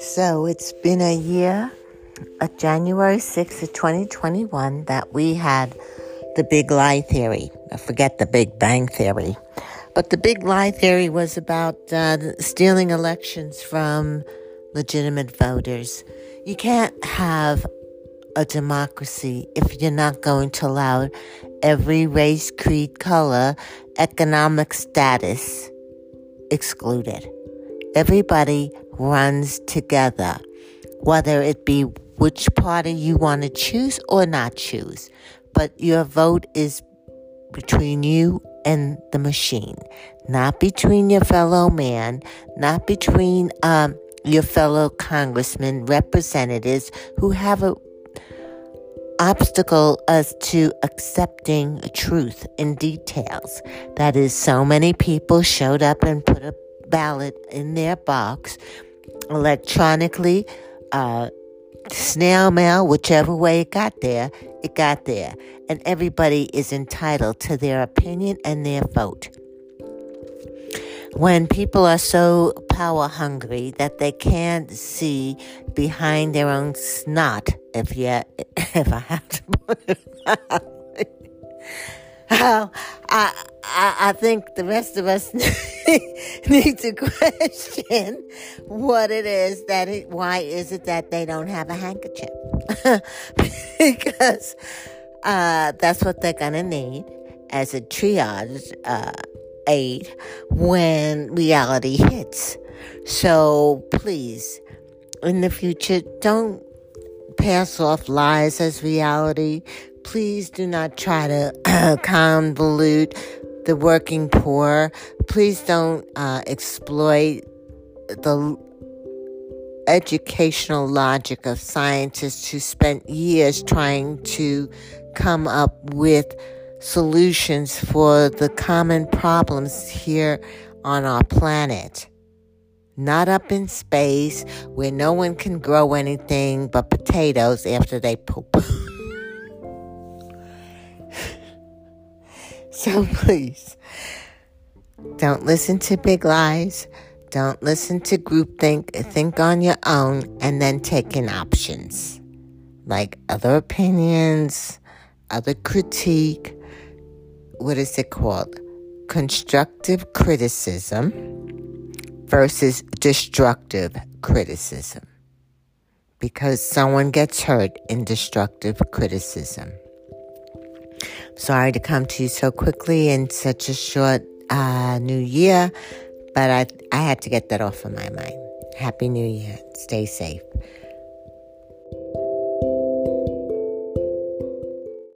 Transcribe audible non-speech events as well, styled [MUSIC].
So it's been a year, uh, January 6th of 2021, that we had the big lie theory. I forget the Big Bang theory. But the big lie theory was about uh, stealing elections from legitimate voters. You can't have a democracy if you're not going to allow every race, creed, color, economic status excluded. Everybody runs together, whether it be which party you want to choose or not choose. But your vote is between you and the machine, not between your fellow man, not between um, your fellow congressmen, representatives who have a obstacle as to accepting truth in details. That is, so many people showed up and put a ballot in their box electronically, uh, snail mail, whichever way it got there, it got there. And everybody is entitled to their opinion and their vote. When people are so power hungry that they can't see behind their own snot, if you, [LAUGHS] if I have to put it [LAUGHS] I, I, I think the rest of us [LAUGHS] [LAUGHS] need to question what it is that it, why is it that they don't have a handkerchief? [LAUGHS] because uh, that's what they're to need as a triage uh, aid when reality hits. So please, in the future, don't pass off lies as reality. Please do not try to [CLEARS THROAT] convolute the working poor. Please don't uh, exploit the educational logic of scientists who spent years trying to come up with solutions for the common problems here on our planet. Not up in space where no one can grow anything but potatoes after they poop. [LAUGHS] So please, don't listen to big lies. Don't listen to groupthink. Think on your own and then take in options like other opinions, other critique. What is it called? Constructive criticism versus destructive criticism. Because someone gets hurt in destructive criticism. Sorry to come to you so quickly in such a short uh, new year, but I, I had to get that off of my mind. Happy New Year. Stay safe.